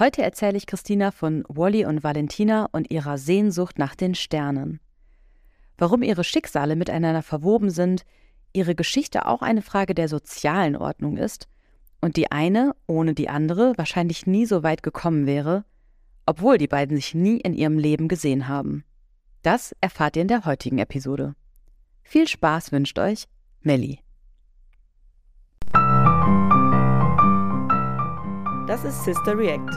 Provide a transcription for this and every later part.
Heute erzähle ich Christina von Wally und Valentina und ihrer Sehnsucht nach den Sternen. Warum ihre Schicksale miteinander verwoben sind, ihre Geschichte auch eine Frage der sozialen Ordnung ist und die eine ohne die andere wahrscheinlich nie so weit gekommen wäre, obwohl die beiden sich nie in ihrem Leben gesehen haben. Das erfahrt ihr in der heutigen Episode. Viel Spaß wünscht euch Melli. Das ist Sister React,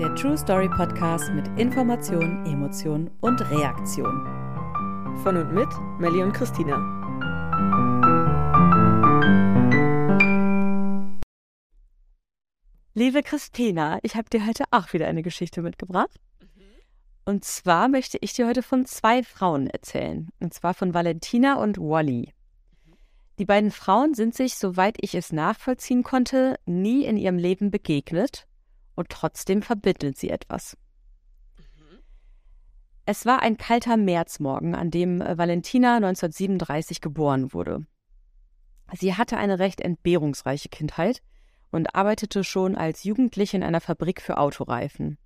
der True Story Podcast mit Information, Emotion und Reaktion. Von und mit Melli und Christina. Liebe Christina, ich habe dir heute auch wieder eine Geschichte mitgebracht. Und zwar möchte ich dir heute von zwei Frauen erzählen. Und zwar von Valentina und Wally. Die beiden Frauen sind sich, soweit ich es nachvollziehen konnte, nie in ihrem Leben begegnet und trotzdem verbindet sie etwas. Es war ein kalter Märzmorgen, an dem äh, Valentina 1937 geboren wurde. Sie hatte eine recht entbehrungsreiche Kindheit und arbeitete schon als Jugendliche in einer Fabrik für Autoreifen.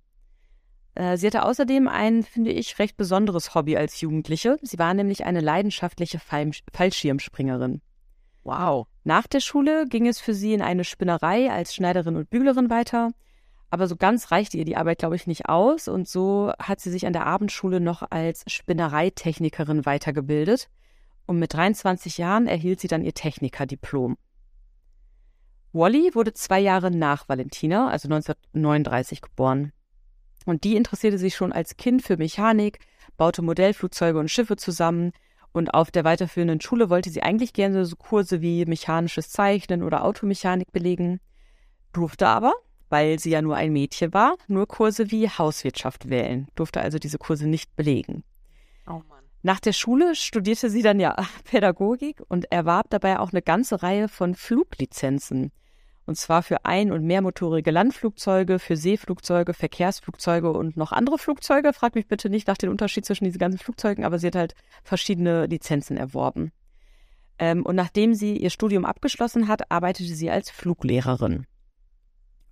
Äh, sie hatte außerdem ein, finde ich, recht besonderes Hobby als Jugendliche. Sie war nämlich eine leidenschaftliche Fallschirmspringerin. Wow. Nach der Schule ging es für sie in eine Spinnerei als Schneiderin und Büglerin weiter. Aber so ganz reichte ihr die Arbeit, glaube ich, nicht aus. Und so hat sie sich an der Abendschule noch als Spinnereitechnikerin weitergebildet. Und mit 23 Jahren erhielt sie dann ihr Technikerdiplom. Wally wurde zwei Jahre nach Valentina, also 1939, geboren. Und die interessierte sich schon als Kind für Mechanik, baute Modellflugzeuge und Schiffe zusammen. Und auf der weiterführenden Schule wollte sie eigentlich gerne so Kurse wie mechanisches Zeichnen oder Automechanik belegen, durfte aber, weil sie ja nur ein Mädchen war, nur Kurse wie Hauswirtschaft wählen, durfte also diese Kurse nicht belegen. Oh Mann. Nach der Schule studierte sie dann ja Pädagogik und erwarb dabei auch eine ganze Reihe von Fluglizenzen. Und zwar für ein- und mehrmotorige Landflugzeuge, für Seeflugzeuge, Verkehrsflugzeuge und noch andere Flugzeuge. Frag mich bitte nicht nach dem Unterschied zwischen diesen ganzen Flugzeugen, aber sie hat halt verschiedene Lizenzen erworben. Ähm, und nachdem sie ihr Studium abgeschlossen hat, arbeitete sie als Fluglehrerin.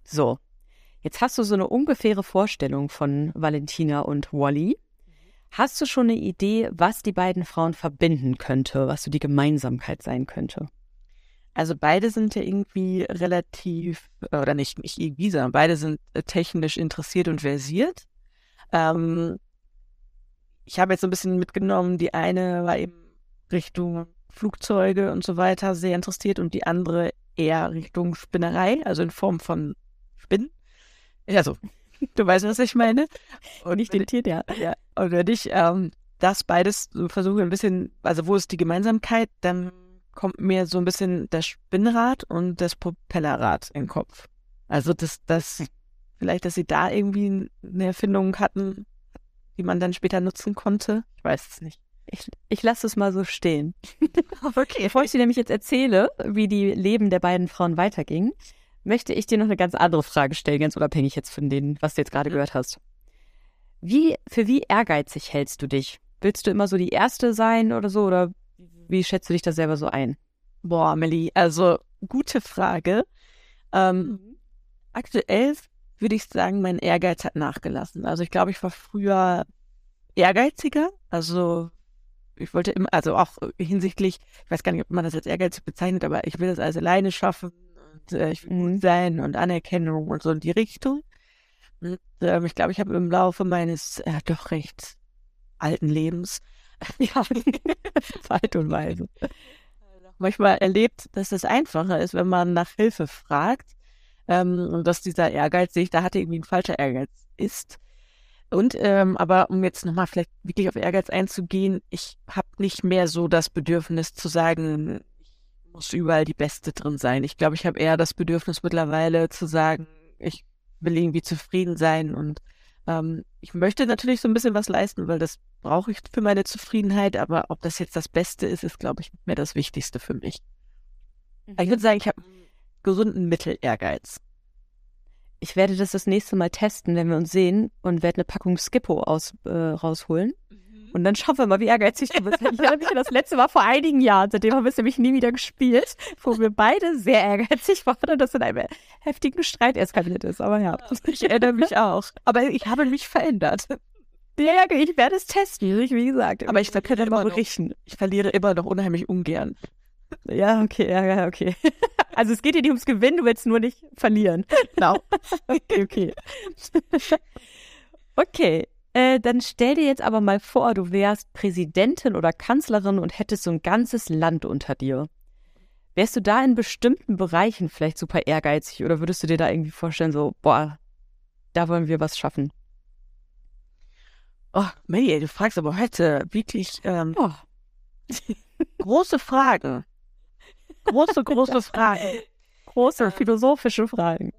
So, jetzt hast du so eine ungefähre Vorstellung von Valentina und Wally. Hast du schon eine Idee, was die beiden Frauen verbinden könnte, was so die Gemeinsamkeit sein könnte? Also beide sind ja irgendwie relativ, oder nicht, nicht irgendwie, sondern beide sind äh, technisch interessiert und versiert. Ähm, ich habe jetzt so ein bisschen mitgenommen, die eine war eben Richtung Flugzeuge und so weiter sehr interessiert und die andere eher Richtung Spinnerei, also in Form von Spinnen. Also, du weißt, was ich meine. Und nicht den Tier, ja. Ja, und wenn ich ähm, das beides versuche ein bisschen, also wo ist die Gemeinsamkeit, dann kommt mir so ein bisschen das Spinnrad und das Propellerrad in den Kopf. Also das, das, vielleicht, dass sie da irgendwie eine Erfindung hatten, die man dann später nutzen konnte. Ich weiß es nicht. Ich, ich lasse es mal so stehen. okay. Bevor ich dir nämlich jetzt erzähle, wie die Leben der beiden Frauen weiterging, möchte ich dir noch eine ganz andere Frage stellen, ganz unabhängig jetzt von dem, was du jetzt gerade gehört hast. Wie, für wie ehrgeizig hältst du dich? Willst du immer so die Erste sein oder so? Oder wie schätzt du dich da selber so ein? Boah, Melli, also gute Frage. Ähm, mhm. Aktuell würde ich sagen, mein Ehrgeiz hat nachgelassen. Also ich glaube, ich war früher ehrgeiziger. Also ich wollte immer, also auch hinsichtlich, ich weiß gar nicht, ob man das als Ehrgeiz bezeichnet, aber ich will das alles alleine schaffen und äh, ich will mhm. gut sein und Anerkennung und so in die Richtung. Und, äh, ich glaube, ich habe im Laufe meines äh, doch recht alten Lebens ja, Zeit und Weise. Manchmal erlebt, dass es einfacher ist, wenn man nach Hilfe fragt ähm, und dass dieser Ehrgeiz sich, da hatte irgendwie ein falscher Ehrgeiz ist. Und ähm, aber um jetzt nochmal vielleicht wirklich auf Ehrgeiz einzugehen, ich habe nicht mehr so das Bedürfnis zu sagen, ich muss überall die Beste drin sein. Ich glaube, ich habe eher das Bedürfnis mittlerweile zu sagen, ich will irgendwie zufrieden sein und ähm, ich möchte natürlich so ein bisschen was leisten, weil das brauche ich für meine Zufriedenheit, aber ob das jetzt das Beste ist, ist, glaube ich, mehr das Wichtigste für mich. Mhm. Ich würde sagen, ich habe einen gesunden Mittel-Ehrgeiz. Ich werde das das nächste Mal testen, wenn wir uns sehen und werde eine Packung Skippo aus, äh, rausholen. Mhm. Und dann schauen wir mal, wie ehrgeizig du bist. Ich erinnere mich das letzte Mal vor einigen Jahren. Seitdem haben wir es nämlich nie wieder gespielt, wo wir beide sehr ehrgeizig waren und das in einem heftigen Streit eskaliert ist. Aber ja. Ich erinnere mich auch. Aber ich habe mich verändert. Ja, ich werde es testen, wie gesagt. Aber ich kann immer berichten. Ich verliere immer noch unheimlich ungern. Ja, okay, ja, ja, okay. Also es geht dir nicht ums Gewinnen, du willst nur nicht verlieren. Genau. okay, okay. Okay, äh, dann stell dir jetzt aber mal vor, du wärst Präsidentin oder Kanzlerin und hättest so ein ganzes Land unter dir. Wärst du da in bestimmten Bereichen vielleicht super ehrgeizig oder würdest du dir da irgendwie vorstellen, so, boah, da wollen wir was schaffen? Oh, Mary, du fragst aber heute wirklich ähm, Oh. große Fragen. Große, große Fragen. Große philosophische Fragen.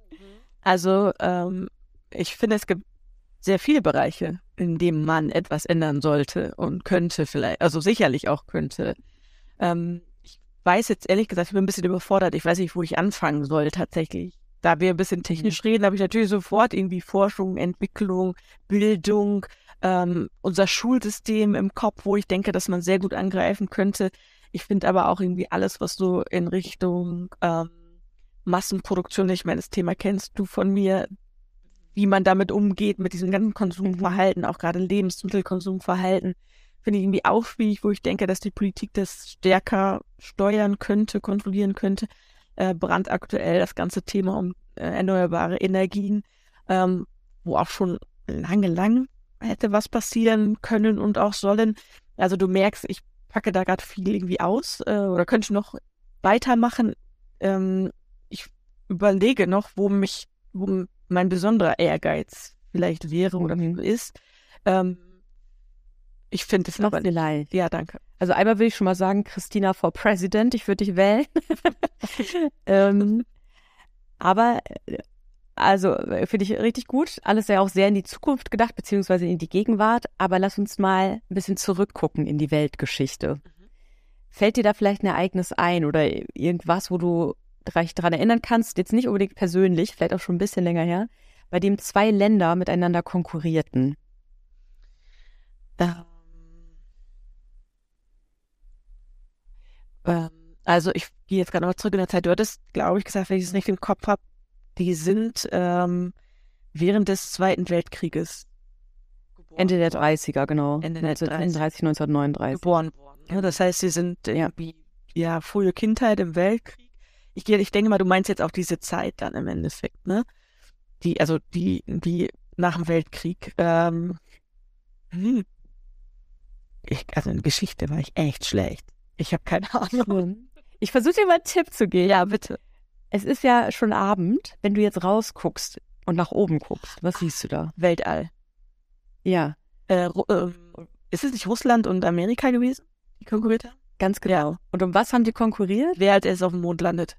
Also, ähm, ich finde, es gibt sehr viele Bereiche, in denen man etwas ändern sollte und könnte vielleicht, also sicherlich auch könnte. Ähm, ich weiß jetzt ehrlich gesagt, ich bin ein bisschen überfordert. Ich weiß nicht, wo ich anfangen soll tatsächlich. Da wir ein bisschen technisch reden, habe ich natürlich sofort irgendwie Forschung, Entwicklung, Bildung, ähm, unser Schulsystem im Kopf, wo ich denke, dass man sehr gut angreifen könnte. Ich finde aber auch irgendwie alles, was so in Richtung ähm, Massenproduktion, ich meine, das Thema kennst du von mir, wie man damit umgeht, mit diesem ganzen Konsumverhalten, auch gerade Lebensmittelkonsumverhalten, finde ich irgendwie auch schwierig, wo ich denke, dass die Politik das stärker steuern könnte, kontrollieren könnte. Äh, brandaktuell das ganze Thema um äh, erneuerbare Energien, ähm, wo auch schon lange, lang hätte was passieren können und auch sollen. Also du merkst, ich packe da gerade viel irgendwie aus äh, oder könnte noch weitermachen. Ähm, ich überlege noch, wo mich, wo mein besonderer Ehrgeiz vielleicht wäre oder Mhm. ist. Ähm, ich finde es Noch aber vielleicht. Ja, danke. Also einmal will ich schon mal sagen, Christina for President, ich würde dich wählen. ähm, aber äh, also äh, finde ich richtig gut. Alles ja auch sehr in die Zukunft gedacht, beziehungsweise in die Gegenwart. Aber lass uns mal ein bisschen zurückgucken in die Weltgeschichte. Fällt dir da vielleicht ein Ereignis ein oder irgendwas, wo du daran erinnern kannst, jetzt nicht unbedingt persönlich, vielleicht auch schon ein bisschen länger her, bei dem zwei Länder miteinander konkurrierten? Ähm, ähm, also ich gehe jetzt gerade noch zurück in der Zeit. Du hattest, glaube ich, gesagt, wenn ich es nicht im Kopf habe, die sind ähm, während des Zweiten Weltkrieges geboren Ende der worden. 30er, genau. Ende der 1933, 1939. geboren worden. Ja, das heißt, sie sind irgendwie ja frühe Kindheit im Weltkrieg. Ich, gehe- ich denke mal, du meinst jetzt auch diese Zeit dann im Endeffekt, ne? Die, also die, die nach dem Weltkrieg. Ähm, hm. ich, also in Geschichte war ich echt schlecht. Ich habe keine Ahnung. Ich versuche dir mal einen Tipp zu geben. Ja, bitte. Es ist ja schon Abend, wenn du jetzt rausguckst und nach oben guckst. Was siehst du da? Weltall. Ja, Äh, ähm, ist es nicht Russland und Amerika gewesen, die konkurriert haben? Ganz genau. Und um was haben die konkurriert? Wer als erstes auf dem Mond landet?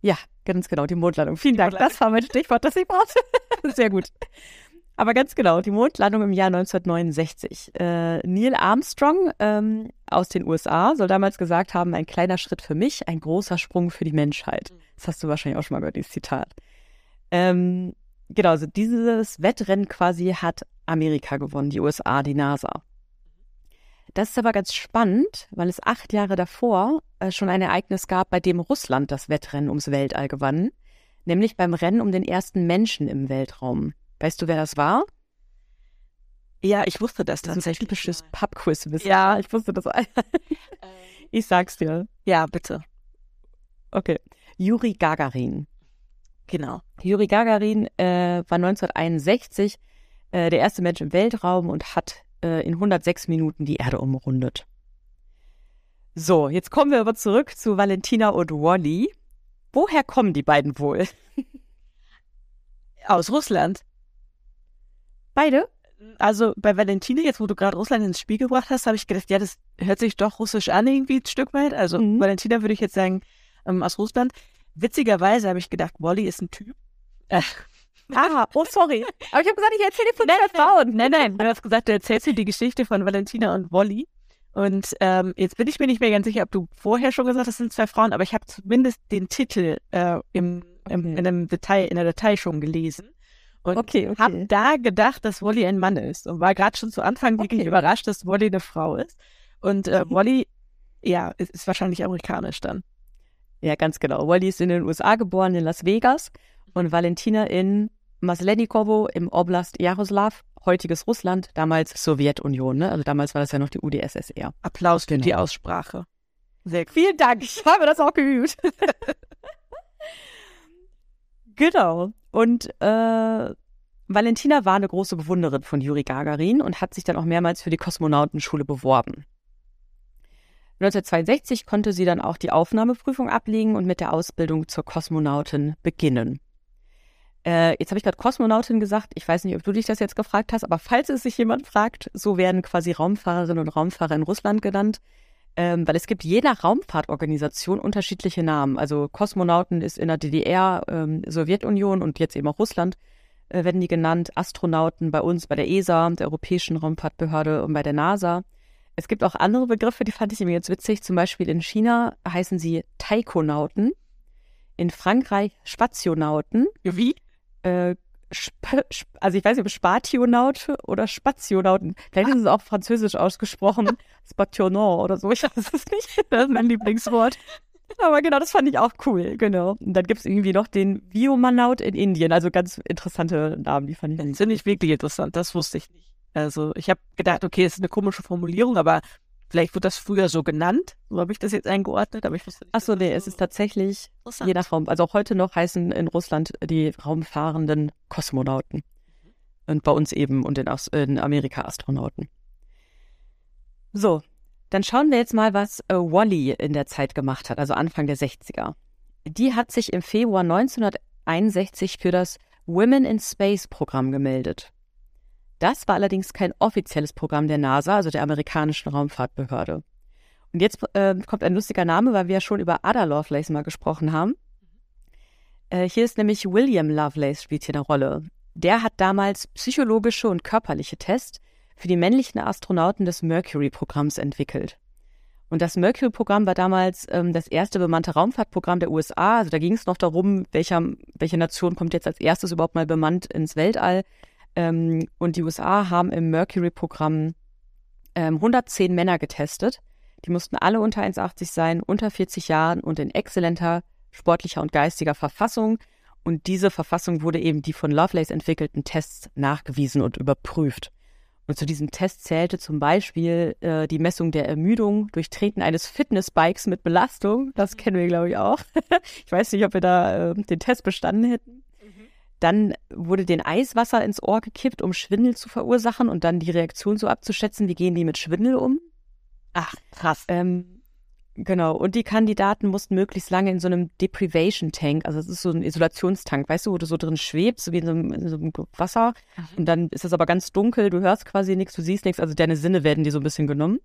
Ja, ganz genau, die Mondlandung. Vielen Dank. Mondlandung. Das war mein Stichwort, das ich brauchte. Sehr gut. Aber ganz genau, die Mondlandung im Jahr 1969. Äh, Neil Armstrong ähm, aus den USA soll damals gesagt haben, ein kleiner Schritt für mich, ein großer Sprung für die Menschheit. Das hast du wahrscheinlich auch schon mal gehört, dieses Zitat. Ähm, genau, also dieses Wettrennen quasi hat Amerika gewonnen, die USA, die NASA. Das ist aber ganz spannend, weil es acht Jahre davor äh, schon ein Ereignis gab, bei dem Russland das Wettrennen ums Weltall gewann, nämlich beim Rennen um den ersten Menschen im Weltraum. Weißt du, wer das war? Ja, ich wusste das Das ist ein tatsächlich. typisches Pub-Quiz-Wissen. Ja. ich wusste das. ich sag's dir. Ja, bitte. Okay. Juri Gagarin. Genau. Juri Gagarin äh, war 1961 äh, der erste Mensch im Weltraum und hat äh, in 106 Minuten die Erde umrundet. So, jetzt kommen wir aber zurück zu Valentina und Wally. Woher kommen die beiden wohl? Aus Russland. Beide? Also bei Valentina, jetzt wo du gerade Russland ins Spiel gebracht hast, habe ich gedacht, ja, das hört sich doch russisch an irgendwie ein Stück weit. Also Mhm. Valentina würde ich jetzt sagen ähm, aus Russland. Witzigerweise habe ich gedacht, Wally ist ein Typ. Äh, Ah, oh sorry. Aber ich habe gesagt, ich erzähle dir von zwei Frauen. nein, nein, du hast gesagt, du erzählst mir die Geschichte von Valentina und Wally. Und ähm, jetzt bin ich mir nicht mehr ganz sicher, ob du vorher schon gesagt hast, es sind zwei Frauen, aber ich habe zumindest den Titel äh, im, im, Okay. in, einem Detail, in der Datei schon gelesen. Und okay, okay. habe da gedacht, dass Wally ein Mann ist und war gerade schon zu Anfang wirklich Okay. überrascht, dass Wally eine Frau ist. Und äh, Wally, ja, ist, ist wahrscheinlich amerikanisch dann. Ja, ganz genau. Wally ist in den USA geboren, in Las Vegas und Valentina in Maslenikovo im Oblast Jaroslav, heutiges Russland, damals Sowjetunion. Ne? Also damals war das ja noch die UdSSR. Applaus für Genau. die Aussprache. Sehr gut. Vielen Dank, ich habe das auch geübt. genau. Und äh, Valentina war eine große Bewunderin von Juri Gagarin und hat sich dann auch mehrmals für die Kosmonautenschule beworben. 1962 konnte sie dann auch die Aufnahmeprüfung ablegen und mit der Ausbildung zur Kosmonautin beginnen. Äh, jetzt habe ich gerade Kosmonautin gesagt. Ich weiß nicht, ob du dich das jetzt gefragt hast, aber falls es sich jemand fragt, so werden quasi Raumfahrerinnen und Raumfahrer in Russland genannt. Ähm, weil es gibt je nach Raumfahrtorganisation unterschiedliche Namen. Also Kosmonauten ist in der DDR, ähm, Sowjetunion und jetzt eben auch Russland äh, werden die genannt. Astronauten bei uns, bei der ESA, der Europäischen Raumfahrtbehörde und bei der NASA. Es gibt auch andere Begriffe, die fand ich irgendwie jetzt witzig. Zum Beispiel in China heißen sie Taikonauten. In Frankreich Spationauten. Wie? Äh, also ich weiß nicht, ob Spationaut oder Spazionauten. Vielleicht ist es auch französisch ausgesprochen. Spationaut oder so. Ich weiß es nicht. Das ist mein Lieblingswort. Aber genau, das fand ich auch cool. Genau. Und dann gibt es irgendwie noch den Viomanaut in Indien. Also ganz interessante Namen, die fand ich. Das finde ich wirklich interessant. Das wusste ich nicht. Also ich habe gedacht, okay, es ist eine komische Formulierung, aber vielleicht wird das früher so genannt. So habe ich das jetzt eingeordnet, aber ich wusste nicht. Achso, nee, so es ist tatsächlich je nach Raum. Also auch heute noch heißen in Russland die raumfahrenden Kosmonauten. Und bei uns eben und in, Aus in Amerika Astronauten. So, dann schauen wir jetzt mal, was äh, Wally in der Zeit gemacht hat, also Anfang der 60er. Die hat sich im Februar 1961 für das Women in Space Programm gemeldet. Das war allerdings kein offizielles Programm der NASA, also der amerikanischen Raumfahrtbehörde. Und jetzt äh, kommt ein lustiger Name, weil wir ja schon über Ada Lovelace mal gesprochen haben. Äh, hier ist nämlich William Lovelace spielt hier eine Rolle. Der hat damals psychologische und körperliche Tests für die männlichen Astronauten des Mercury-Programms entwickelt. Und das Mercury-Programm war damals ähm, das erste bemannte Raumfahrtprogramm der USA. Also da ging es noch darum, welcher, welche Nation kommt jetzt als erstes überhaupt mal bemannt ins Weltall. Ähm, und die USA haben im Mercury-Programm ähm, 110 Männer getestet. Die mussten alle unter 1,80 sein, unter 40 Jahren und in exzellenter sportlicher und geistiger Verfassung. Und diese Verfassung wurde eben die von Lovelace entwickelten Tests nachgewiesen und überprüft. Und zu diesem Test zählte zum Beispiel äh, die Messung der Ermüdung durch Treten eines Fitnessbikes mit Belastung. Das kennen wir, glaube ich, auch. ich weiß nicht, ob wir da äh, den Test bestanden hätten. Dann wurde den Eiswasser ins Ohr gekippt, um Schwindel zu verursachen und dann die Reaktion so abzuschätzen, wie gehen die mit Schwindel um. Ach, krass. Ähm, genau. Und die Kandidaten mussten möglichst lange in so einem Deprivation Tank, also das ist so ein Isolationstank, weißt du, wo du so drin schwebst, so wie in so einem, in so einem Wasser. Und dann ist es aber ganz dunkel, du hörst quasi nichts, du siehst nichts, also deine Sinne werden dir so ein bisschen genommen.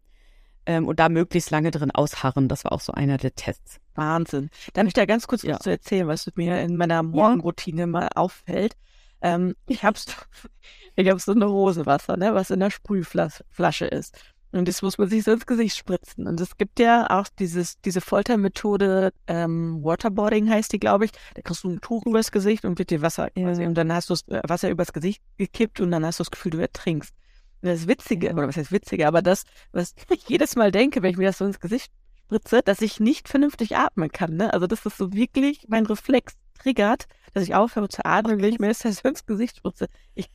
Ähm, und da möglichst lange drin ausharren, das war auch so einer der Tests. Wahnsinn. Darf ich da ganz kurz Ja. was zu erzählen, was mir in meiner Morgenroutine mal auffällt? Ähm, ich habe ich hab so eine Rosewasser, ne, was in der Sprühflasche ist. Und das muss man sich so ins Gesicht spritzen. Und es gibt ja auch dieses, diese Foltermethode, ähm, Waterboarding heißt die, glaube ich. Da kriegst du ein Tuch übers Gesicht und wird dir Wasser. Ja. Und dann hast du das äh, Wasser übers Gesicht gekippt und dann hast du das Gefühl, du ertrinkst. Das Witzige, oder was heißt Witzige, aber das, was ich jedes Mal denke, wenn ich mir das so ins Gesicht spritze, dass ich nicht vernünftig atmen kann. Ne? Also dass das so wirklich mein Reflex triggert, dass ich aufhöre zu atmen, wenn ich mir das so ins Gesicht spritze. Ich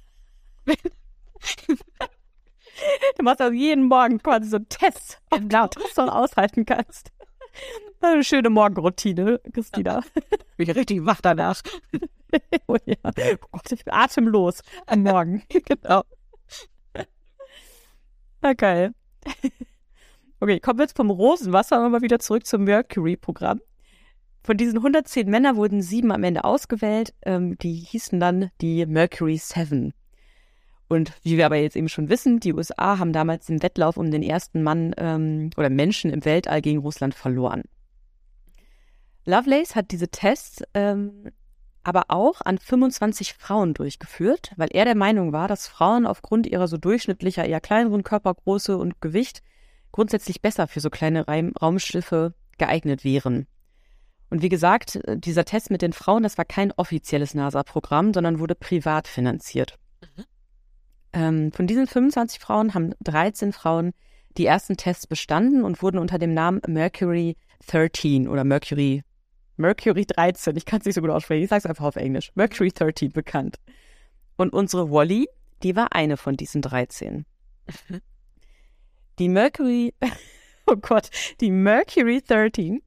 Du machst also jeden Morgen quasi so einen Test, ob Genau. du das noch aushalten kannst. Eine schöne Morgenroutine, Christina. bin ich richtig wach danach. oh, ja. oh Gott, ich bin atemlos am Morgen. genau. Na geil. Okay, kommen wir jetzt vom Rosenwasser nochmal wieder zurück zum Mercury-Programm. Von diesen 110 Männern wurden sieben am Ende ausgewählt. Ähm, die hießen dann die Mercury Seven. Und wie wir aber jetzt eben schon wissen, die USA haben damals den Wettlauf um den ersten Mann ähm, oder Menschen im Weltall gegen Russland verloren. Lovelace hat diese Tests ähm, aber auch an 25 Frauen durchgeführt, weil er der Meinung war, dass Frauen aufgrund ihrer so durchschnittlicher, eher kleineren Körpergröße und Gewicht grundsätzlich besser für so kleine Raumschiffe geeignet wären. Und wie gesagt, dieser Test mit den Frauen, das war kein offizielles NASA-Programm, sondern wurde privat finanziert. Mhm. Ähm, von diesen 25 Frauen haben 13 Frauen die ersten Tests bestanden und wurden unter dem Namen Mercury 13 oder Mercury Mercury 13, ich kann es nicht so gut aussprechen, ich sage es einfach auf Englisch, Mercury 13 bekannt. Und unsere Wally, die war eine von diesen 13. Mhm. Die Mercury, oh Gott, die Mercury 13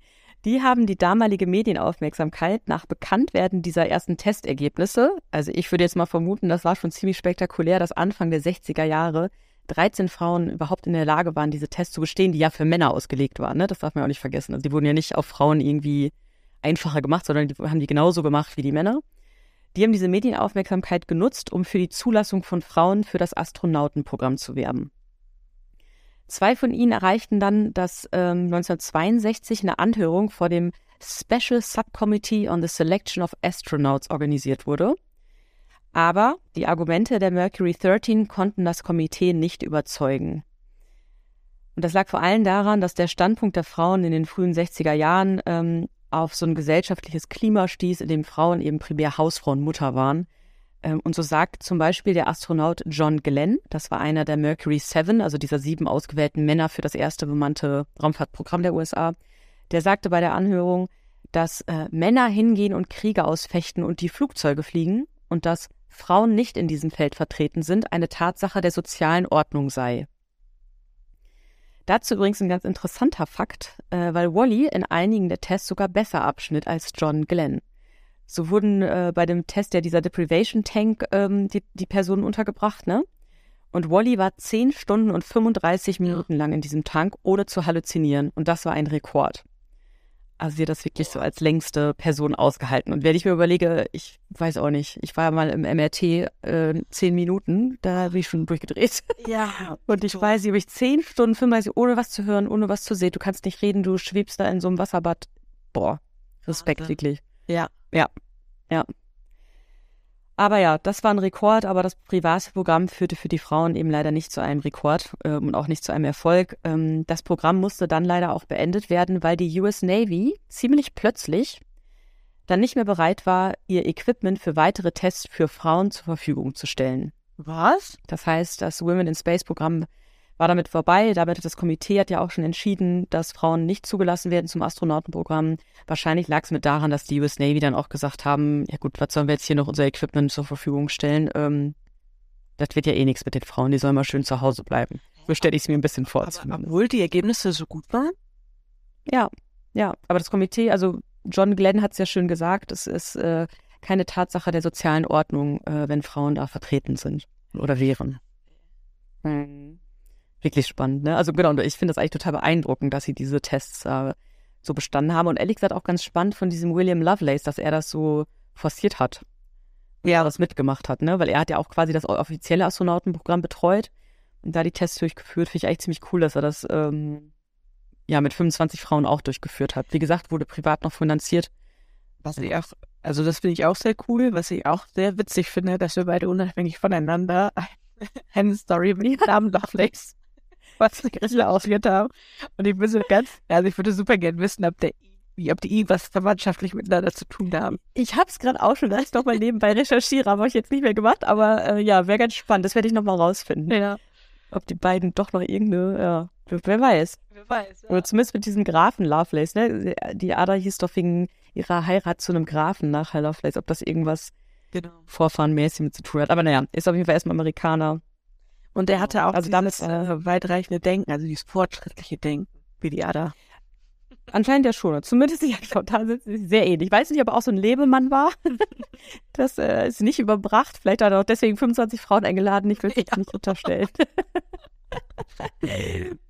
die haben die damalige Medienaufmerksamkeit nach Bekanntwerden dieser ersten Testergebnisse, also ich würde jetzt mal vermuten, das war schon ziemlich spektakulär, dass Anfang der 60er Jahre 13 Frauen überhaupt in der Lage waren, diese Tests zu bestehen, die ja für Männer ausgelegt waren. Ne? Das darf man auch nicht vergessen. Also die wurden ja nicht auf Frauen irgendwie einfacher gemacht, sondern die haben die genauso gemacht wie die Männer. Die haben diese Medienaufmerksamkeit genutzt, um für die Zulassung von Frauen für das Astronautenprogramm zu werben. Zwei von ihnen erreichten dann, dass ähm, 1962 eine Anhörung vor dem Special Subcommittee on the Selection of Astronauts organisiert wurde. Aber die Argumente der Mercury 13 konnten das Komitee nicht überzeugen. Und das lag vor allem daran, dass der Standpunkt der Frauen in den frühen 60er Jahren ähm, auf so ein gesellschaftliches Klima stieß, in dem Frauen eben primär Hausfrau und Mutter waren ähm, und so sagt zum Beispiel der Astronaut John Glenn, das war einer der Mercury Seven, also dieser sieben ausgewählten Männer für das erste bemannte Raumfahrtprogramm der USA, der sagte bei der Anhörung, dass äh, Männer hingehen und Kriege ausfechten und die Flugzeuge fliegen und dass Frauen nicht in diesem Feld vertreten sind, eine Tatsache der sozialen Ordnung sei. Dazu übrigens ein ganz interessanter Fakt, äh, weil Wally in einigen der Tests sogar besser abschnitt als John Glenn. So wurden äh, bei dem Test ja dieser Deprivation Tank ähm, die, die Personen untergebracht, ne? Und Wally war 10 Stunden und 35 Minuten lang in diesem Tank, ohne zu halluzinieren. Und das war ein Rekord. Also sie hat das wirklich so als längste Person ausgehalten. Und wenn ich mir überlege, ich weiß auch nicht, ich war mal im MRT äh, zehn Minuten, da bin ich schon durchgedreht. Ja. Und ich weiß nicht, ob ich zehn Stunden, 35, ohne was zu hören, ohne was zu sehen, du kannst nicht reden, du schwebst da in so einem Wasserbad. Boah, Respekt, Wahnsinn. wirklich. Ja. Ja. Ja. Aber ja, das war ein Rekord, aber das private Programm führte für die Frauen eben leider nicht zu einem Rekord ähm, und auch nicht zu einem Erfolg. Ähm, das Programm musste dann leider auch beendet werden, weil die US Navy ziemlich plötzlich dann nicht mehr bereit war, ihr Equipment für weitere Tests für Frauen zur Verfügung zu stellen. Was? Das heißt, das Women in Space Programm war damit vorbei. Damit hat das Komitee hat ja auch schon entschieden, dass Frauen nicht zugelassen werden zum Astronautenprogramm. Wahrscheinlich lag es mit daran, dass die US Navy dann auch gesagt haben, ja gut, was sollen wir jetzt hier noch unser Equipment zur Verfügung stellen? Ähm, das wird ja eh nichts mit den Frauen, die sollen mal schön zu Hause bleiben. So stelle ich es mir ein bisschen vor. Aber, obwohl die Ergebnisse so gut waren? Ja, ja. Aber das Komitee, also John Glenn hat es ja schön gesagt, es ist äh, keine Tatsache der sozialen Ordnung, äh, wenn Frauen da vertreten sind oder wären. Mhm wirklich spannend. Ne? Also genau, und ich finde das eigentlich total beeindruckend, dass sie diese Tests äh, so bestanden haben. Und ehrlich gesagt auch ganz spannend von diesem William Lovelace, dass er das so forciert hat. Ja, das mitgemacht hat, ne? Weil er hat ja auch quasi das offizielle Astronautenprogramm betreut und da die Tests durchgeführt. Finde ich eigentlich ziemlich cool, dass er das ähm, ja mit 25 Frauen auch durchgeführt hat. Wie gesagt, wurde privat noch finanziert. Was ich auch, also das finde ich auch sehr cool, was ich auch sehr witzig finde, dass wir beide unabhängig voneinander eine Story mit Namen Lovelace was die Grille ausgeht haben. Und ich wüsste ganz, also ich würde super gerne wissen, ob der wie, ob die irgendwas verwandtschaftlich miteinander zu tun haben. Ich habe es gerade auch schon, dass ich noch mal nebenbei recherchiere, habe ich jetzt nicht mehr gemacht, aber äh, ja, wäre ganz spannend. Das werde ich noch mal rausfinden. Ja. Ob die beiden doch noch irgendeine, ja, wer weiß. Wer weiß, ja. Oder zumindest mit diesem Grafen Lovelace, ne? Die Ada hieß doch wegen ihrer Heirat zu einem Grafen nach Lovelace, ob das irgendwas genau. vorfahrenmäßig mit zu tun hat. Aber naja, ist auf jeden Fall erstmal Amerikaner. Und er hatte auch also dieses, damit, äh, weitreichende Denken, also dieses fortschrittliche Denken, wie die Ada. Anscheinend ja schon. Zumindest, glaube, da sind sie sehr ähnlich. Ich weiß nicht, ob er auch so ein Lebemann war. das äh, ist nicht überbracht. Vielleicht hat er auch deswegen 25 Frauen eingeladen. Ich will es ja. nicht unterstellen.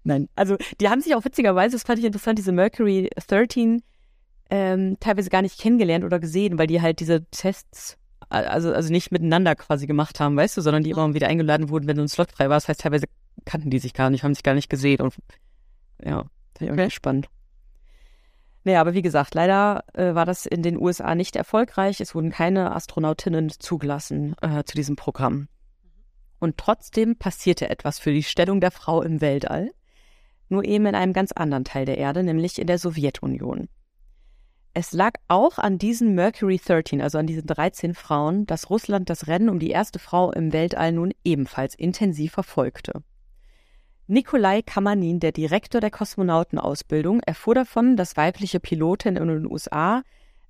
Nein, also die haben sich auch witzigerweise, das fand ich interessant, diese Mercury 13 ähm, teilweise gar nicht kennengelernt oder gesehen, weil die halt diese Tests also, also nicht miteinander quasi gemacht haben, weißt du, sondern die immer wieder eingeladen wurden, wenn so ein Slot frei war. Das heißt, teilweise kannten die sich gar nicht, haben sich gar nicht gesehen und ja, das ist okay. spannend. Naja, aber wie gesagt, leider äh, war das in den USA nicht erfolgreich. Es wurden keine Astronautinnen zugelassen äh, zu diesem Programm. Und trotzdem passierte etwas für die Stellung der Frau im Weltall, nur eben in einem ganz anderen Teil der Erde, nämlich in der Sowjetunion. Es lag auch an diesen Mercury 13, also an diesen 13 Frauen, dass Russland das Rennen um die erste Frau im Weltall nun ebenfalls intensiv verfolgte. Nikolai Kamanin, der Direktor der Kosmonautenausbildung, erfuhr davon, dass weibliche Piloten in den USA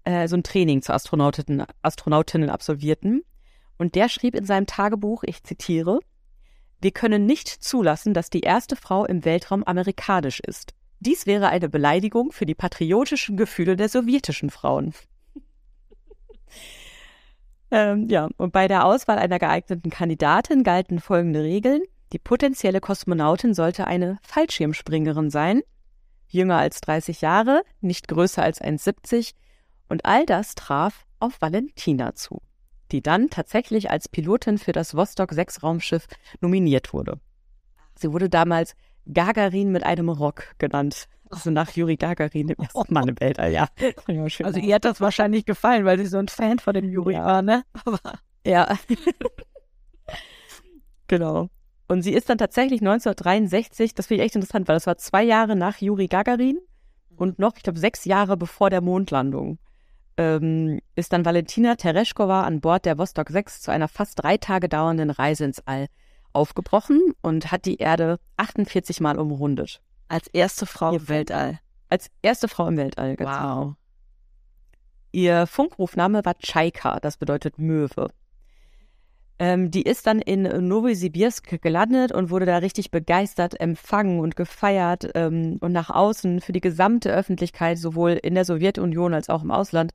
äh, so ein Training zu Astronautinnen, Astronautinnen absolvierten. Und der schrieb in seinem Tagebuch, ich zitiere, wir können nicht zulassen, dass die erste Frau im Weltraum amerikanisch ist. Dies wäre eine Beleidigung für die patriotischen Gefühle der sowjetischen Frauen. ähm, ja, und bei der Auswahl einer geeigneten Kandidatin galten folgende Regeln. Die potenzielle Kosmonautin sollte eine Fallschirmspringerin sein, jünger als 30 Jahre, nicht größer als 1,70 und all das traf auf Valentina zu, die dann tatsächlich als Pilotin für das Vostok 6 Raumschiff nominiert wurde. Sie wurde damals Gagarin mit einem Rock genannt. Also nach Juri Gagarin, dem ersten Mann im Weltall, ja. Also ihr hat das wahrscheinlich gefallen, weil sie so ein Fan von dem Juri ja. war, ne? Aber ja. genau. Und sie ist dann tatsächlich 1963, das finde ich echt interessant, weil das war zwei Jahre nach Juri Gagarin und noch, ich glaube, sechs Jahre bevor der Mondlandung, ähm, ist dann Valentina Tereshkova an Bord der Vostok 6 zu einer fast drei Tage dauernden Reise ins All aufgebrochen und hat die Erde 48 Mal umrundet. Als erste Frau im Weltall. Als erste Frau im Weltall, genau. Wow. Ihr Funkrufname war Chaika, das bedeutet Möwe. Ähm, die ist dann in Novosibirsk gelandet und wurde da richtig begeistert empfangen und gefeiert ähm, und nach außen für die gesamte Öffentlichkeit, sowohl in der Sowjetunion als auch im Ausland,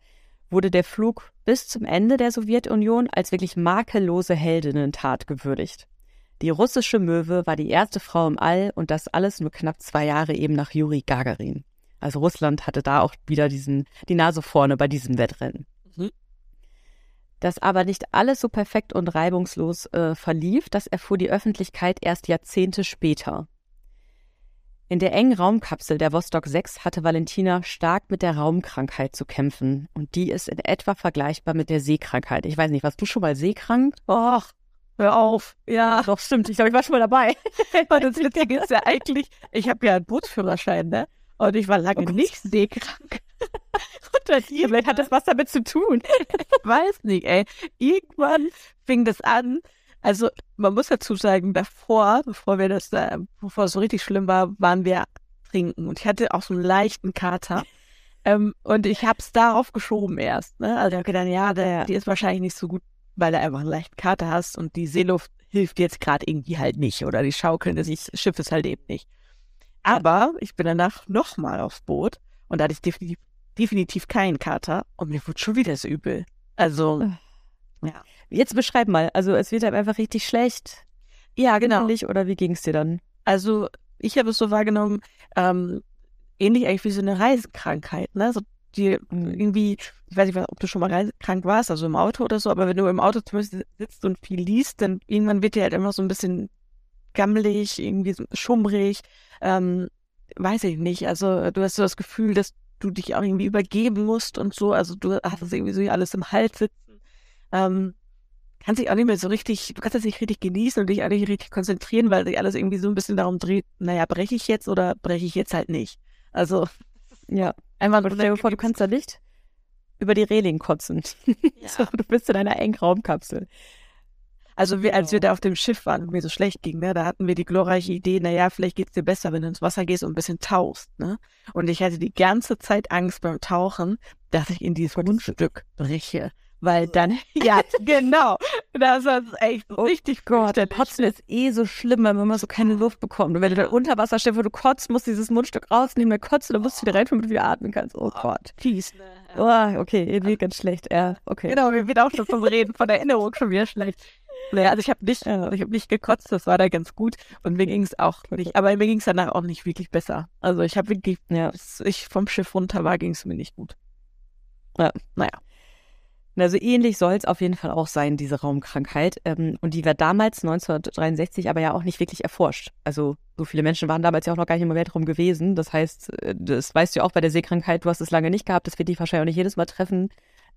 wurde der Flug bis zum Ende der Sowjetunion als wirklich makellose Heldinnentat gewürdigt. Die russische Möwe war die erste Frau im All und das alles nur knapp zwei Jahre eben nach Juri Gagarin. Also Russland hatte da auch wieder diesen, die Nase vorne bei diesem Wettrennen. Mhm. Dass aber nicht alles so perfekt und reibungslos äh, verlief, das erfuhr die Öffentlichkeit erst Jahrzehnte später. In der engen Raumkapsel der Vostok 6 hatte Valentina stark mit der Raumkrankheit zu kämpfen. Und die ist in etwa vergleichbar mit der Seekrankheit. Ich weiß nicht, warst du schon mal seekrank? Och, hör auf. Ja. Doch, stimmt. Ich glaube, ich war schon mal dabei. Und das Witzige ist ja eigentlich, ich habe ja einen Bootsführerschein, ne? Und ich war lange oh nicht seekrank. Vielleicht hat das was damit zu tun. ich weiß nicht, ey. Irgendwann fing das an. Also, man muss dazu sagen, davor, bevor wir das, äh, bevor es so richtig schlimm war, waren wir trinken. Und ich hatte auch so einen leichten Kater. Ähm, und ich habe es darauf geschoben erst. Ne? Also ich habe gedacht, ja, der, die ist wahrscheinlich nicht so gut, weil du einfach einen leichten Kater hast und die Seeluft hilft jetzt gerade irgendwie halt nicht. Oder die Schaukeln des Schiffes halt eben nicht. Aber ich bin danach nochmal aufs Boot und da hatte ich definitiv definitiv keinen Kater und mir wurde schon wieder so übel. Also, ja. Jetzt beschreib mal, also es wird einem einfach richtig schlecht. Ja, genau. Oder wie ging es dir dann? Also, ich habe es so wahrgenommen, ähm, ähnlich eigentlich wie so eine Reisekrankheit, ne? So die mhm. irgendwie, ich weiß nicht, ob du schon mal reisekrank warst, also im Auto oder so, aber wenn du im Auto zum Beispiel sitzt und viel liest, dann irgendwann wird dir halt immer so ein bisschen gammelig, irgendwie so schummrig, ähm, weiß ich nicht. Also du hast so das Gefühl, dass du dich auch irgendwie übergeben musst und so. Also du hast das irgendwie so alles im Hals sitzen. Ähm, kannst dich auch nicht mehr so richtig, du kannst das nicht richtig genießen und dich auch nicht richtig konzentrieren, weil sich alles irgendwie so ein bisschen darum dreht, naja, breche ich jetzt oder breche ich jetzt halt nicht. Also, ja. Einmal stell dir vor, du kannst da nicht über die Reling kotzen. Ja. so, du bist in einer engen Raumkapsel. Also wir, als wir da auf dem Schiff waren und mir so schlecht ging, ne, da hatten wir die glorreiche Idee, naja, vielleicht geht's dir besser, wenn du ins Wasser gehst und ein bisschen tauchst, ne? Und ich hatte die ganze Zeit Angst beim Tauchen, dass ich in dieses Mundstück breche. Weil dann, ja, genau. Das war echt oh richtig Gott. Der Kotzen ist eh so schlimm, wenn man so keine Luft bekommt. Und wenn du dann unter Wasser stehst, wo du kotzt, musst du dieses Mundstück rausnehmen, dann kotzt du, dann musst du wieder rein, damit du wieder atmen kannst. Oh Gott. Fies? Oh, okay, irgendwie ganz schlecht. Ja, okay. Genau, wir wird auch schon vom Reden, von der Erinnerung schon wieder schlecht. Naja, also ich habe nicht, ich habe nicht gekotzt, das war da ganz gut und mir ging es auch nicht, aber mir ging es danach auch nicht wirklich besser. Also ich habe wirklich, ja. bis ich vom Schiff runter war, ging es mir nicht gut. Ja, naja. Also ähnlich soll es auf jeden Fall auch sein, diese Raumkrankheit. Ähm, und die war damals 1963 aber ja auch nicht wirklich erforscht. Also so viele Menschen waren damals ja auch noch gar nicht im Weltraum gewesen. Das heißt, äh, das weißt du ja auch bei der Seekrankheit, du hast es lange nicht gehabt, das wird dich wahrscheinlich auch nicht jedes Mal treffen.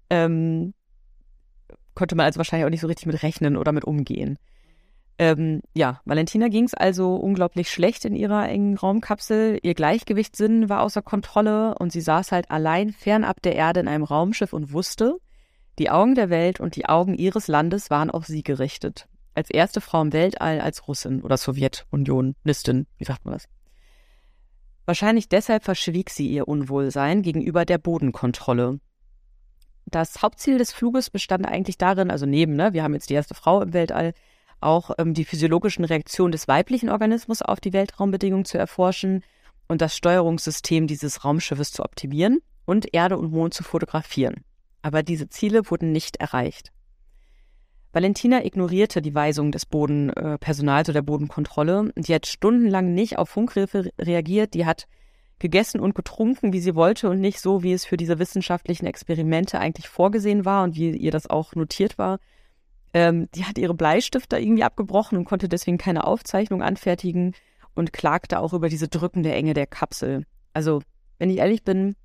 Ähm, konnte man also wahrscheinlich auch nicht so richtig mit rechnen oder mit umgehen. Ähm, ja, Valentina ging es also unglaublich schlecht in ihrer engen Raumkapsel. Ihr Gleichgewichtssinn war außer Kontrolle und sie saß halt allein fernab der Erde in einem Raumschiff und wusste, die Augen der Welt und die Augen ihres Landes waren auf sie gerichtet. Als erste Frau im Weltall als Russin oder Sowjetunionistin, wie sagt man das? Wahrscheinlich deshalb verschwieg sie ihr Unwohlsein gegenüber der Bodenkontrolle. Das Hauptziel des Fluges bestand eigentlich darin, also neben, ne, wir haben jetzt die erste Frau im Weltall, auch ähm, die physiologischen Reaktionen des weiblichen Organismus auf die Weltraumbedingungen zu erforschen und das Steuerungssystem dieses Raumschiffes zu optimieren und Erde und Mond zu fotografieren. Aber diese Ziele wurden nicht erreicht. Valentina ignorierte die Weisung des Bodenpersonals oder der Bodenkontrolle. Die hat stundenlang nicht auf Funkhilfe reagiert. Die hat gegessen und getrunken, wie sie wollte und nicht so, wie es für diese wissenschaftlichen Experimente eigentlich vorgesehen war und wie ihr das auch notiert war. Ähm, die hat ihre Bleistifte irgendwie abgebrochen und konnte deswegen keine Aufzeichnung anfertigen und klagte auch über diese drückende Enge der Kapsel. Also, wenn ich ehrlich bin,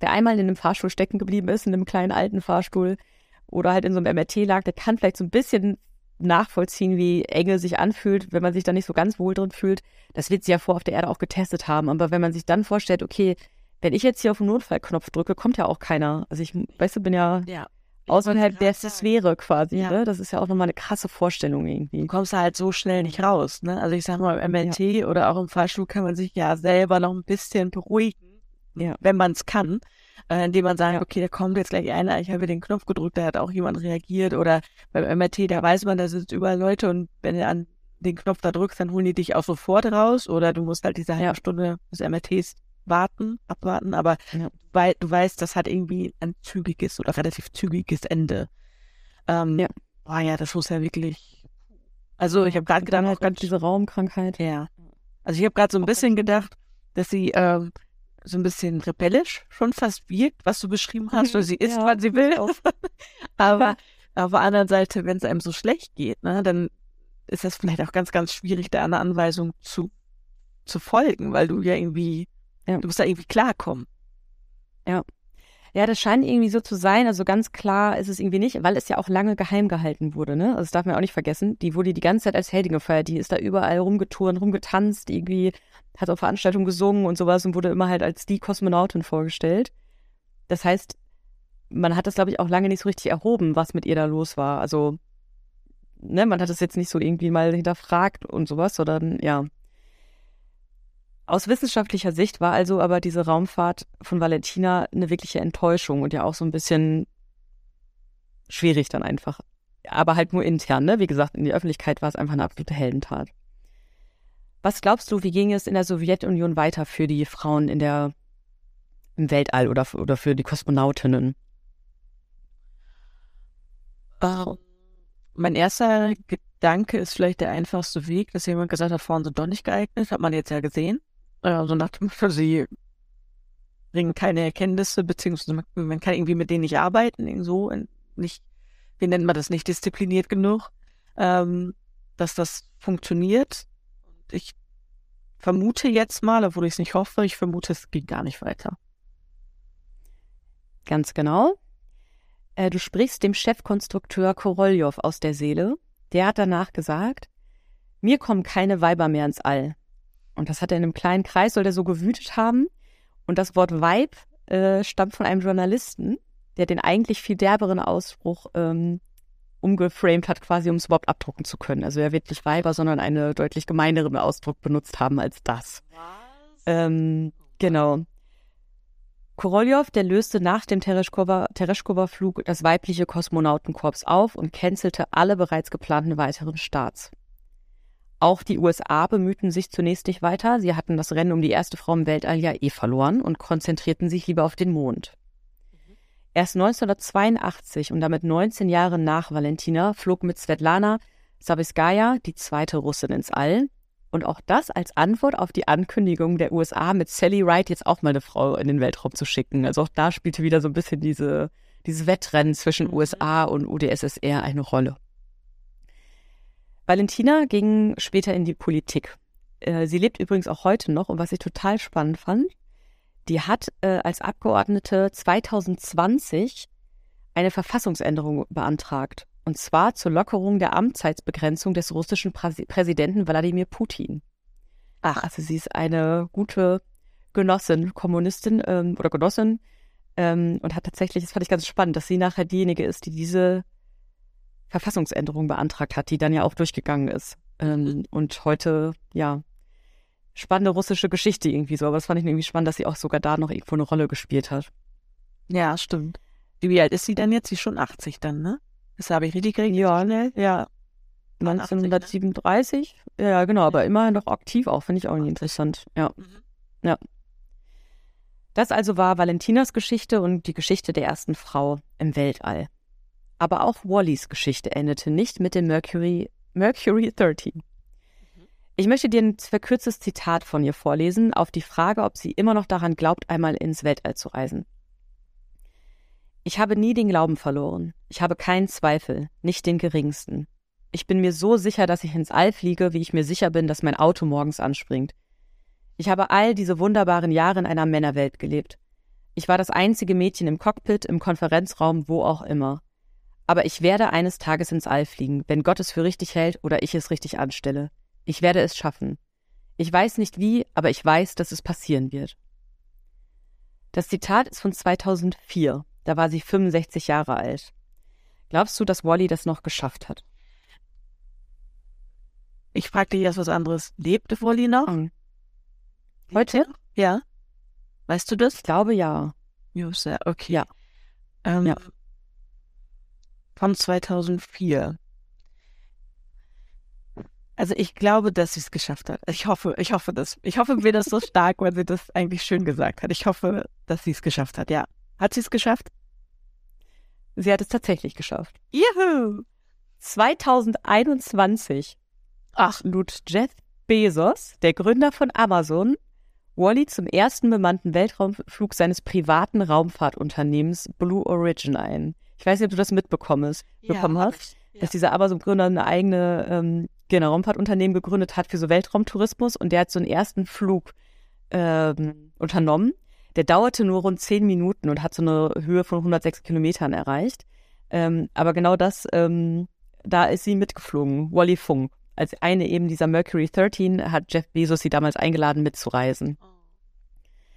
wer einmal in einem Fahrstuhl stecken geblieben ist, in einem kleinen alten Fahrstuhl oder halt in so einem MRT lag, der kann vielleicht so ein bisschen nachvollziehen, wie Enge sich anfühlt, wenn man sich da nicht so ganz wohl drin fühlt. Das wird sie ja vor auf der Erde auch getestet haben. Aber wenn man sich dann vorstellt, okay, wenn ich jetzt hier auf den Notfallknopf drücke, kommt ja auch keiner. Also ich, weißt du, bin ja, ja außerhalb der Sphäre quasi. Ja. Ne? Das ist ja auch nochmal eine krasse Vorstellung irgendwie. Du kommst halt so schnell nicht raus. Ne? Also ich sag mal, im MLT ja. oder auch im Fahrstuhl kann man sich ja selber noch ein bisschen beruhigen, ja. wenn man es kann. Äh, indem man sagt, okay, da kommt jetzt gleich einer, ich habe den Knopf gedrückt, da hat auch jemand reagiert. Oder beim MRT, da weiß man, da sind überall Leute und wenn du an den Knopf da drückst, dann holen die dich auch sofort raus. Oder du musst halt diese halbe Stunde des MRTs warten, abwarten, aber ja. weil du weißt, das hat irgendwie ein zügiges oder relativ zügiges Ende. Ähm, ja. Boah, ja, das muss ja wirklich. Also ich habe gerade gedacht, halt ganz diese Raumkrankheit. Ja. Also ich habe gerade so ein bisschen gedacht, dass sie ähm, so ein bisschen rebellisch schon fast wirkt, was du beschrieben hast. Oder sie isst, ja. was sie will. aber auf der anderen Seite, wenn es einem so schlecht geht, ne, dann ist das vielleicht auch ganz, ganz schwierig, da einer Anweisung zu, zu folgen, weil du ja irgendwie ja. Du musst da irgendwie klarkommen. Ja. Ja, das scheint irgendwie so zu sein. Also ganz klar ist es irgendwie nicht, weil es ja auch lange geheim gehalten wurde, ne? Also das darf man auch nicht vergessen. Die wurde die ganze Zeit als Heldin gefeiert. Die ist da überall rumgeturnt, rumgetanzt, irgendwie hat auf Veranstaltungen gesungen und sowas und wurde immer halt als die Kosmonautin vorgestellt. Das heißt, man hat das, glaube ich, auch lange nicht so richtig erhoben, was mit ihr da los war. Also, ne, man hat das jetzt nicht so irgendwie mal hinterfragt und sowas, sondern ja, aus wissenschaftlicher Sicht war also aber diese Raumfahrt von Valentina eine wirkliche Enttäuschung und ja auch so ein bisschen schwierig dann einfach. Aber halt nur intern, ne? Wie gesagt, in die Öffentlichkeit war es einfach eine absolute Heldentat. Was glaubst du, wie ging es in der Sowjetunion weiter für die Frauen in der, im Weltall oder, oder für die Kosmonautinnen? Uh, mein erster Gedanke ist vielleicht der einfachste Weg, dass jemand gesagt hat, Frauen sind doch nicht geeignet, hat man jetzt ja gesehen. Also nach dem Motto, sie bringen keine Erkenntnisse, beziehungsweise man kann irgendwie mit denen nicht arbeiten, so, nicht, wie nennt man das, nicht diszipliniert genug, ähm, dass das funktioniert. Und ich vermute jetzt mal, obwohl ich es nicht hoffe, ich vermute, es geht gar nicht weiter. Ganz genau. Äh, du sprichst dem Chefkonstrukteur Koroljow aus der Seele. Der hat danach gesagt, mir kommen keine Weiber mehr ins All. Und das hat er in einem kleinen Kreis, soll der so gewütet haben. Und das Wort Weib äh, stammt von einem Journalisten, der den eigentlich viel derberen Ausspruch ähm, umgeframed hat, quasi um es überhaupt abdrucken zu können. Also er wird nicht Weiber, sondern einen deutlich gemeineren Ausdruck benutzt haben als das. Ähm, genau. Korolev, der löste nach dem Tereshkova-Flug das weibliche Kosmonautenkorps auf und cancelte alle bereits geplanten weiteren Starts. Auch die USA bemühten sich zunächst nicht weiter. Sie hatten das Rennen um die erste Frau im Weltall ja eh verloren und konzentrierten sich lieber auf den Mond. Erst 1982 und damit 19 Jahre nach Valentina flog mit Svetlana Sabiskaya die zweite Russin ins All. Und auch das als Antwort auf die Ankündigung der USA, mit Sally Wright jetzt auch mal eine Frau in den Weltraum zu schicken. Also auch da spielte wieder so ein bisschen diese, dieses Wettrennen zwischen mhm. USA und UdSSR eine Rolle. Valentina ging später in die Politik. Äh, sie lebt übrigens auch heute noch und was ich total spannend fand, die hat äh, als Abgeordnete 2020 eine Verfassungsänderung beantragt. Und zwar zur Lockerung der Amtszeitsbegrenzung des russischen Präs Präsidenten Wladimir Putin. Ach, also sie ist eine gute Genossin, Kommunistin ähm, oder Genossin ähm, und hat tatsächlich, das fand ich ganz spannend, dass sie nachher diejenige ist, die diese Verfassungsänderung beantragt hat, die dann ja auch durchgegangen ist. Ähm, mhm. und heute, ja, spannende russische Geschichte irgendwie so. Aber das fand ich irgendwie spannend, dass sie auch sogar da noch irgendwo eine Rolle gespielt hat. Ja, stimmt. Wie alt ist sie denn jetzt? Sie ist schon 80 dann, ne? Das habe ich richtig gekriegt. Ja, ne? Ja. 1937. Ne? Ja, genau, aber immerhin noch aktiv auch, finde ich auch interessant. Ja. Mhm. Ja. Das also war Valentinas Geschichte und die Geschichte der ersten Frau im Weltall. Aber auch Wallys Geschichte endete nicht mit dem Mercury, Mercury 13. Ich möchte dir ein verkürztes Zitat von ihr vorlesen auf die Frage, ob sie immer noch daran glaubt, einmal ins Weltall zu reisen. Ich habe nie den Glauben verloren. Ich habe keinen Zweifel, nicht den geringsten. Ich bin mir so sicher, dass ich ins All fliege, wie ich mir sicher bin, dass mein Auto morgens anspringt. Ich habe all diese wunderbaren Jahre in einer Männerwelt gelebt. Ich war das einzige Mädchen im Cockpit, im Konferenzraum, wo auch immer. Aber ich werde eines Tages ins All fliegen, wenn Gott es für richtig hält oder ich es richtig anstelle. Ich werde es schaffen. Ich weiß nicht wie, aber ich weiß, dass es passieren wird. Das Zitat ist von 2004. Da war sie 65 Jahre alt. Glaubst du, dass Wally das noch geschafft hat? Ich fragte jetzt was anderes. Lebte Wally noch? Hm. Heute? Ja. Weißt du das? Ich glaube ja. Ja, okay. Ja. Ähm, ja von 2004. Also ich glaube, dass sie es geschafft hat. Ich hoffe, ich hoffe das. Ich hoffe mir das so stark, weil sie das eigentlich schön gesagt hat. Ich hoffe, dass sie es geschafft hat. Ja. Hat sie es geschafft? Sie hat es tatsächlich geschafft. Juhu! 2021. Ach, lud Jeff Bezos, der Gründer von Amazon, Wally zum ersten bemannten Weltraumflug seines privaten Raumfahrtunternehmens Blue Origin ein. Ich weiß nicht, ob du das mitbekommst, ja, bekommen hast, ja. dass dieser Amazon-Gründer eine eigene ähm, genau, Raumfahrtunternehmen gegründet hat für so Weltraumtourismus und der hat so einen ersten Flug ähm, unternommen. Der dauerte nur rund zehn Minuten und hat so eine Höhe von 106 Kilometern erreicht. Ähm, aber genau das, ähm, da ist sie mitgeflogen, Wally Funk. Als eine eben dieser Mercury 13 hat Jeff Bezos sie damals eingeladen mitzureisen. Oh.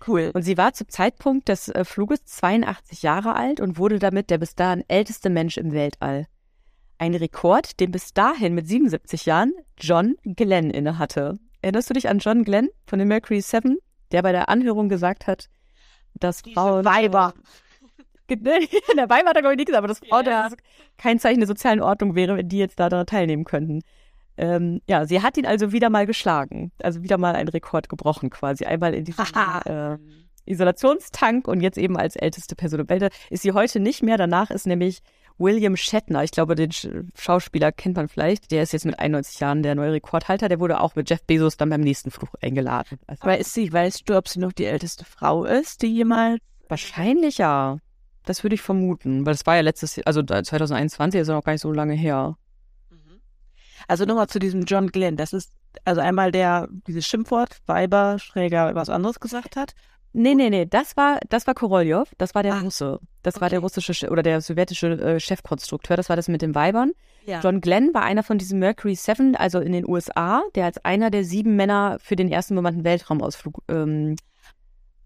Cool. Und sie war zum Zeitpunkt des äh, Fluges 82 Jahre alt und wurde damit der bis dahin älteste Mensch im Weltall. Ein Rekord, den bis dahin mit 77 Jahren John Glenn innehatte. Erinnerst du dich an John Glenn von den Mercury 7, der bei der Anhörung gesagt hat, dass Diese Frauen. Weiber. der Weiber hat er glaube ich nicht gesagt, aber dass Frauen ja. kein Zeichen der sozialen Ordnung wäre, wenn die jetzt da daran teilnehmen könnten. Ähm, ja, sie hat ihn also wieder mal geschlagen, also wieder mal einen Rekord gebrochen quasi. Einmal in diesem äh, Isolationstank und jetzt eben als älteste Person im Welt. Ist sie heute nicht mehr. Danach ist nämlich William Shatner, ich glaube, den Schauspieler kennt man vielleicht, der ist jetzt mit 91 Jahren der neue Rekordhalter, der wurde auch mit Jeff Bezos dann beim nächsten Flug eingeladen. Also, Aber ist sie, weißt du, ob sie noch die älteste Frau ist, die jemals? Wahrscheinlich ja. Das würde ich vermuten, weil das war ja letztes Jahr, also 2021 ist ja noch gar nicht so lange her. Also nochmal zu diesem John Glenn. Das ist also einmal der, dieses Schimpfwort, Weiber, Schräger, was anderes gesagt hat. Nee, nee, nee, das war, das war Korolev, das war der Ach, Russe. Das okay. war der russische oder der sowjetische äh, Chefkonstrukteur, das war das mit den Weibern. Ja. John Glenn war einer von diesen Mercury Seven, also in den USA, der als einer der sieben Männer für den ersten bemannten Weltraumausflug ähm,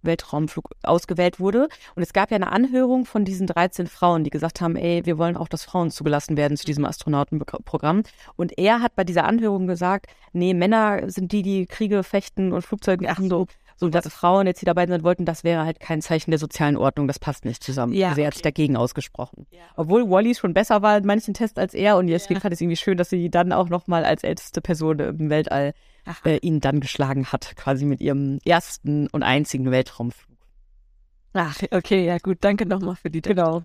Weltraumflug ausgewählt wurde. Und es gab ja eine Anhörung von diesen 13 Frauen, die gesagt haben, ey, wir wollen auch, dass Frauen zugelassen werden zu diesem Astronautenprogramm. Und er hat bei dieser Anhörung gesagt, nee, Männer sind die, die Kriege fechten und Flugzeuge machen so. So, dass Frauen jetzt hier dabei sind wollten, das wäre halt kein Zeichen der sozialen Ordnung, das passt nicht zusammen. Ja, also er hat sich dagegen ausgesprochen. Ja, okay. Obwohl Wally schon besser war in manchen Tests als er und deswegen ja. fand ich es irgendwie schön, dass sie dann auch nochmal als älteste Person im Weltall äh, ihn dann geschlagen hat, quasi mit ihrem ersten und einzigen Weltraumflug. Ach, okay, ja gut, danke nochmal für die Genau.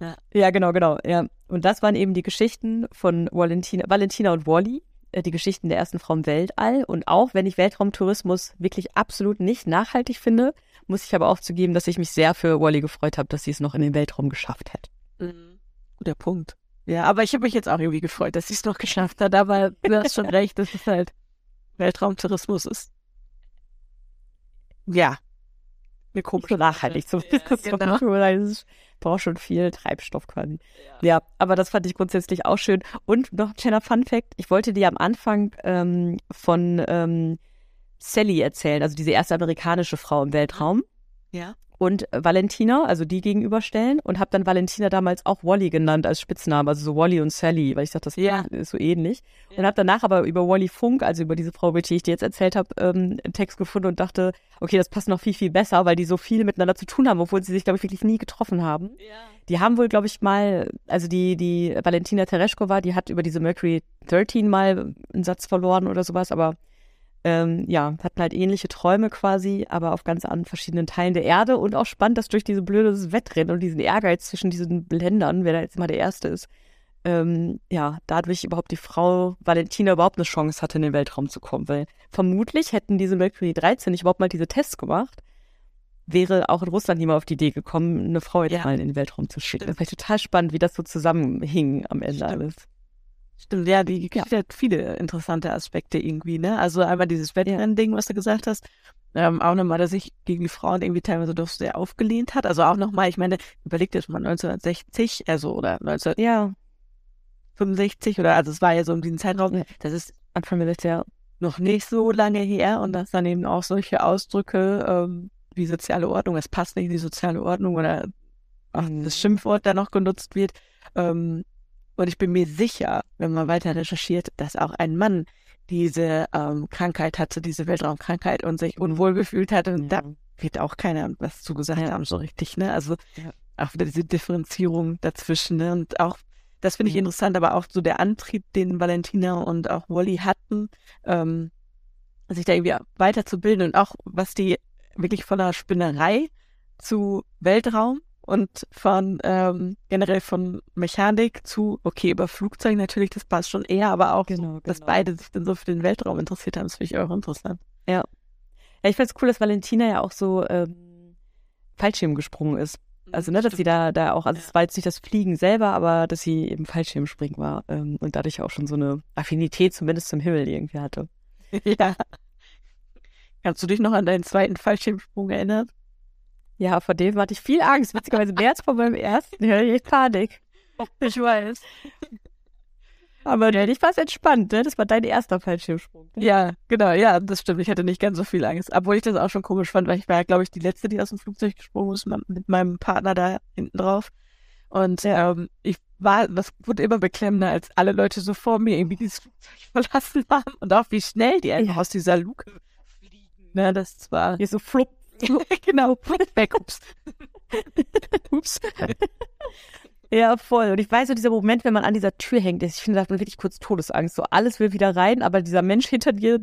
Ja. ja, genau, genau. Ja. Und das waren eben die Geschichten von Valentina, Valentina und Wally, die Geschichten der ersten Frau im Weltall. Und auch wenn ich Weltraumtourismus wirklich absolut nicht nachhaltig finde, muss ich aber auch zugeben, dass ich mich sehr für Wally gefreut habe, dass sie es noch in den Weltraum geschafft hat. Mhm. Guter Punkt. Ja, aber ich habe mich jetzt auch irgendwie gefreut, dass sie es noch geschafft hat. Aber du hast schon recht, das ist halt Weltraumtourismus ist. Ja. Mir komisch. So nachhaltig. So, ja, genau. Braucht schon viel Treibstoff quasi. Ja. ja. aber das fand ich grundsätzlich auch schön. Und noch ein kleiner Fun Fact, ich wollte dir am Anfang ähm, von ähm, Sally erzählen, also diese erste amerikanische Frau im Weltraum. Ja und Valentina, also die gegenüberstellen und habe dann Valentina damals auch Wally genannt als Spitzname, also so Wally und Sally, weil ich dachte, das ja. ist so ähnlich. Ja. Und habe danach aber über Wally Funk, also über diese Frau, die ich dir jetzt erzählt habe, ähm, einen Text gefunden und dachte, okay, das passt noch viel, viel besser, weil die so viel miteinander zu tun haben, obwohl sie sich, glaube ich, wirklich nie getroffen haben. Ja. Die haben wohl, glaube ich, mal, also die, die Valentina Tereshkova, die hat über diese Mercury 13 mal einen Satz verloren oder sowas, aber ähm, ja, hatten halt ähnliche Träume quasi, aber auf ganz anderen verschiedenen Teilen der Erde und auch spannend, dass durch diese blödes Wettrennen und diesen Ehrgeiz zwischen diesen Ländern, wer da jetzt mal der Erste ist, ähm, ja, dadurch überhaupt die Frau Valentina überhaupt eine Chance hatte, in den Weltraum zu kommen, weil vermutlich hätten diese Mercury 13 nicht überhaupt mal diese Tests gemacht, wäre auch in Russland niemand auf die Idee gekommen, eine Frau jetzt ja. mal in den Weltraum zu schicken. Das ist total spannend, wie das so zusammenhing am Ende Stimmt. alles. Stimmt, ja, die Geschichte ja. hat viele interessante Aspekte irgendwie, ne? Also einmal dieses Wettrennen-Ding, was du gesagt hast. Ähm, auch nochmal, dass sich gegen die Frauen irgendwie teilweise doch sehr aufgelehnt hat. Also auch nochmal, ich meine, überlegt jetzt mal 1960, also oder 1965 ja. oder also es war ja so in diesem Zeitraum, ja. das ist Anfang der noch nicht so lange her und dass dann eben auch solche Ausdrücke ähm, wie soziale Ordnung, es passt nicht in die soziale Ordnung oder auch mhm. das Schimpfwort da noch genutzt wird, ähm, und ich bin mir sicher, wenn man weiter recherchiert, dass auch ein Mann diese ähm, Krankheit hatte, diese Weltraumkrankheit und sich unwohl gefühlt hat. Und ja. da wird auch keiner was zugesagt ja. haben, so richtig, ne? Also ja. auch wieder diese Differenzierung dazwischen, ne? Und auch, das finde ich interessant, aber auch so der Antrieb, den Valentina und auch Wally hatten, ähm, sich da irgendwie weiterzubilden und auch was die wirklich voller Spinnerei zu Weltraum und von ähm, generell von Mechanik zu, okay, über Flugzeuge natürlich, das passt schon eher, aber auch, genau, so, dass genau. beide sich dann so für den Weltraum interessiert haben, das finde ich auch interessant. Ja. Ja, ich finde es cool, dass Valentina ja auch so ähm, Fallschirm gesprungen ist. Mhm, also, ne, dass sie da, da auch, also es war jetzt nicht das Fliegen selber, aber dass sie eben Fallschirmspringen war ähm, und dadurch auch schon so eine Affinität zumindest zum Himmel irgendwie hatte. ja. Kannst du dich noch an deinen zweiten Fallschirmsprung erinnern? Ja, vor dem hatte ich viel Angst. Witzigerweise mehr als vor meinem ersten. Ja, ich Panik. Ich weiß. Aber ja, ich war es entspannt, ne? Das war dein erster Fallschirmsprung. Ne? Ja, genau, ja, das stimmt. Ich hatte nicht ganz so viel Angst. Obwohl ich das auch schon komisch fand, weil ich war ja, glaube ich, die letzte, die aus dem Flugzeug gesprungen ist, mit meinem Partner da hinten drauf. Und ähm, ich war, das wurde immer beklemmender, als alle Leute so vor mir irgendwie dieses Flugzeug verlassen haben und auch wie schnell die einfach ja. aus dieser Luke fliegen. Ne, das war. Hier so flupp, genau, weg, ups. ups. Ja, voll. Und ich weiß so, dieser Moment, wenn man an dieser Tür hängt, ich finde, da hat man wirklich kurz Todesangst. So, alles will wieder rein, aber dieser Mensch hinter dir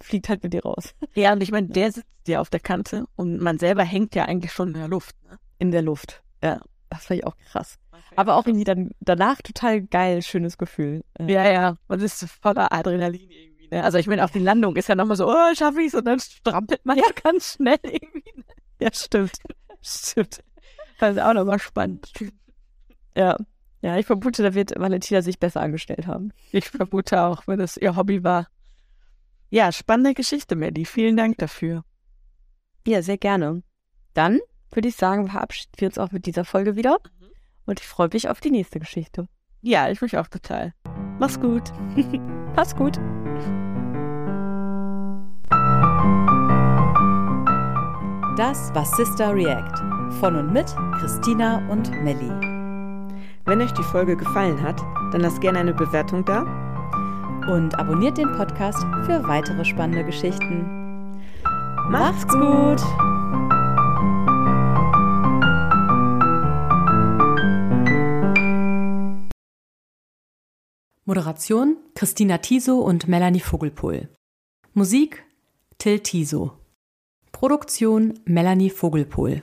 fliegt halt mit dir raus. Ja, und ich meine, der sitzt ja auf der Kante und man selber hängt ja eigentlich schon in der Luft. Ne? In der Luft, ja. Das fand ich auch krass. Aber auch irgendwie dann danach total geil, schönes Gefühl. Ja, ja. Man ist voller Adrenalin irgendwie. Ne? Also ich meine, auch die Landung ist ja nochmal so, oh, schaffe ich's? Und dann strampelt man ja ganz schnell irgendwie. Ne? Ja, stimmt. stimmt. Das ist auch nochmal spannend. Ja. Ja, ich vermute, da wird Valentina sich besser angestellt haben. Ich vermute auch, wenn das ihr Hobby war. Ja, spannende Geschichte, Melly. Vielen Dank dafür. Ja, sehr gerne. Dann würde ich sagen, verabschieden wir uns auch mit dieser Folge wieder. Mhm. Und ich freue mich auf die nächste Geschichte. Ja, ich mich auch total. Mach's gut. Mach's gut. Das war Sister React von und mit Christina und Melli. Wenn euch die Folge gefallen hat, dann lasst gerne eine Bewertung da und abonniert den Podcast für weitere spannende Geschichten. Macht's gut! Moderation Christina Tiso und Melanie Vogelpohl. Musik Till Tiso. Produktion Melanie Vogelpohl